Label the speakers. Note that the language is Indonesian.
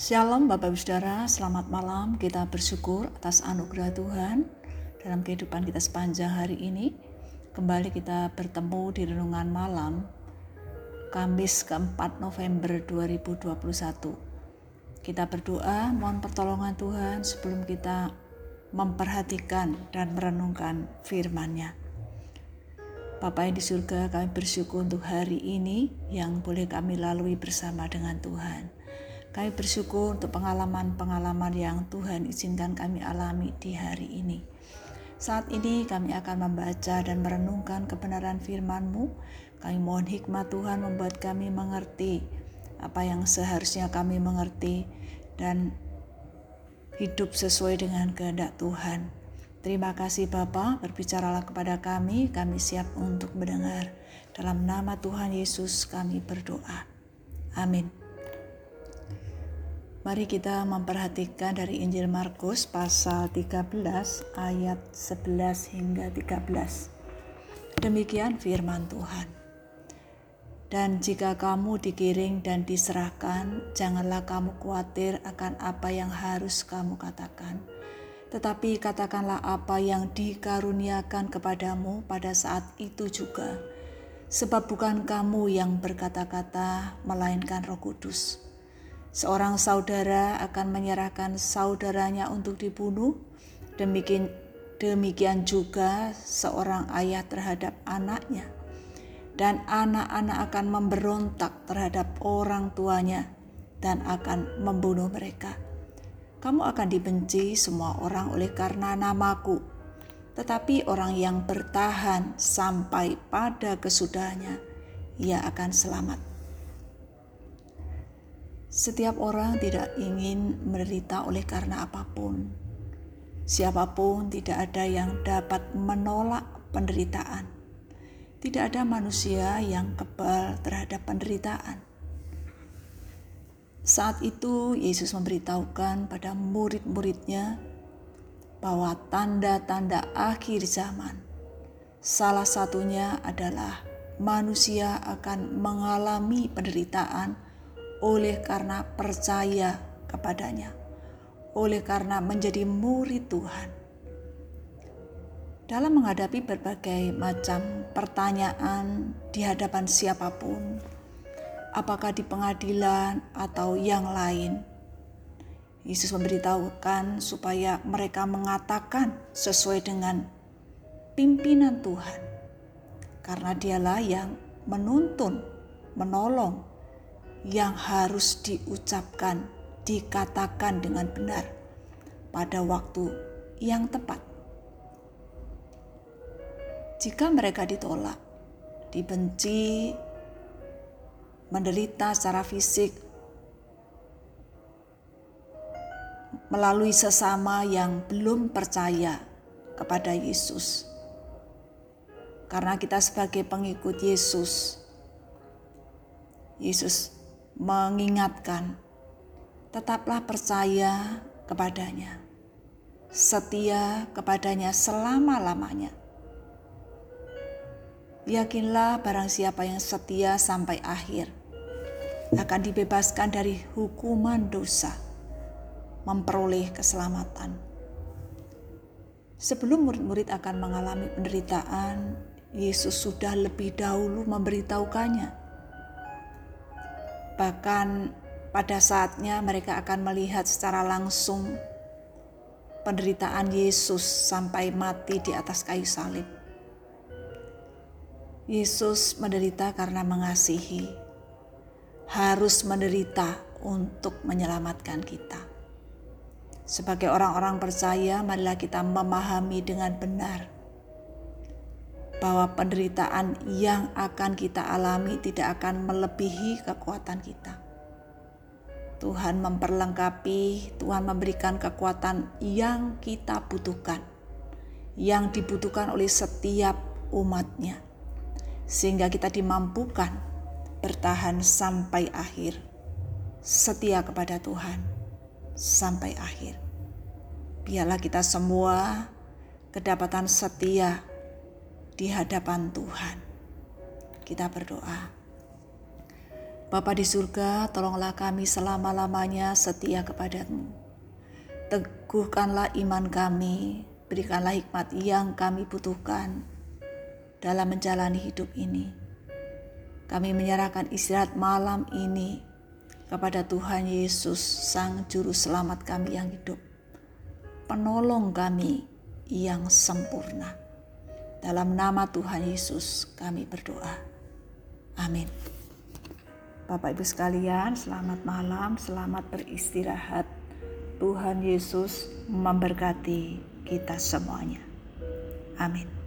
Speaker 1: Shalom Bapak Ibu Saudara, selamat malam. Kita bersyukur atas anugerah Tuhan dalam kehidupan kita sepanjang hari ini. Kembali kita bertemu di renungan malam Kamis keempat November 2021. Kita berdoa mohon pertolongan Tuhan sebelum kita memperhatikan dan merenungkan firman-Nya. Bapak yang di surga, kami bersyukur untuk hari ini yang boleh kami lalui bersama dengan Tuhan. Kami bersyukur untuk pengalaman-pengalaman yang Tuhan izinkan kami alami di hari ini. Saat ini kami akan membaca dan merenungkan kebenaran firman-Mu. Kami mohon hikmat Tuhan membuat kami mengerti apa yang seharusnya kami mengerti dan hidup sesuai dengan kehendak Tuhan. Terima kasih Bapa, berbicaralah kepada kami, kami siap untuk mendengar. Dalam nama Tuhan Yesus kami berdoa. Amin. Mari kita memperhatikan dari Injil Markus pasal 13 ayat 11 hingga 13. Demikian firman Tuhan. Dan jika kamu digiring dan diserahkan, janganlah kamu khawatir akan apa yang harus kamu katakan. Tetapi katakanlah apa yang dikaruniakan kepadamu pada saat itu juga. Sebab bukan kamu yang berkata-kata, melainkan roh kudus. Seorang saudara akan menyerahkan saudaranya untuk dibunuh, demikian demikian juga seorang ayah terhadap anaknya, dan anak-anak akan memberontak terhadap orang tuanya dan akan membunuh mereka. Kamu akan dibenci semua orang oleh karena namaku, tetapi orang yang bertahan sampai pada kesudahannya, ia akan selamat. Setiap orang tidak ingin menderita oleh karena apa pun. Siapa pun tidak ada yang dapat menolak penderitaan. Tidak ada manusia yang kebal terhadap penderitaan. Saat itu Yesus memberitahukan pada murid-muridnya bahwa tanda-tanda akhir zaman salah satunya adalah manusia akan mengalami penderitaan oleh karena percaya kepadanya, oleh karena menjadi murid Tuhan. Dalam menghadapi berbagai macam pertanyaan di hadapan siapa pun, apakah di pengadilan atau yang lain, Yesus memberitahukan supaya mereka mengatakan sesuai dengan pimpinan Tuhan, karena Dialah yang menuntun, menolong, yang harus diucapkan, dikatakan dengan benar pada waktu yang tepat. Jika mereka ditolak, dibenci, menderita secara fisik, melalui sesama yang belum percaya kepada Yesus. Karena kita sebagai pengikut Yesus, Yesus mengingatkan, tetaplah percaya kepadanya, setia kepadanya selama-lamanya. Yakinlah barang siapa yang setia sampai akhir akan dibebaskan dari hukuman dosa, memperoleh keselamatan. Sebelum murid-murid akan mengalami penderitaan, Yesus sudah lebih dahulu memberitahukannya Bahkan pada saatnya mereka akan melihat secara langsung penderitaan Yesus sampai mati di atas kayu salib. Yesus menderita karena mengasihi, harus menderita untuk menyelamatkan kita. Sebagai orang-orang percaya, marilah kita memahami dengan benar bahwa penderitaan yang akan kita alami tidak akan melebihi kekuatan kita. Tuhan memperlengkapi, Tuhan memberikan kekuatan yang kita butuhkan, yang dibutuhkan oleh setiap umatnya, sehingga kita dimampukan bertahan sampai akhir, setia kepada Tuhan sampai akhir. Biarlah kita semua kedapatan setia di hadapan Tuhan. Kita berdoa. Bapa di surga, tolonglah kami selama-lamanya setia kepadamu. Teguhkanlah iman kami, berikanlah hikmat yang kami butuhkan dalam menjalani hidup ini. Kami menyerahkan istirahat malam ini kepada Tuhan Yesus, Sang Juru Selamat kami yang hidup, penolong kami yang sempurna. Dalam nama Tuhan Yesus kami berdoa. Amin. Bapak Ibu sekalian, selamat malam, selamat beristirahat. Tuhan Yesus memberkati kita semuanya. Amin.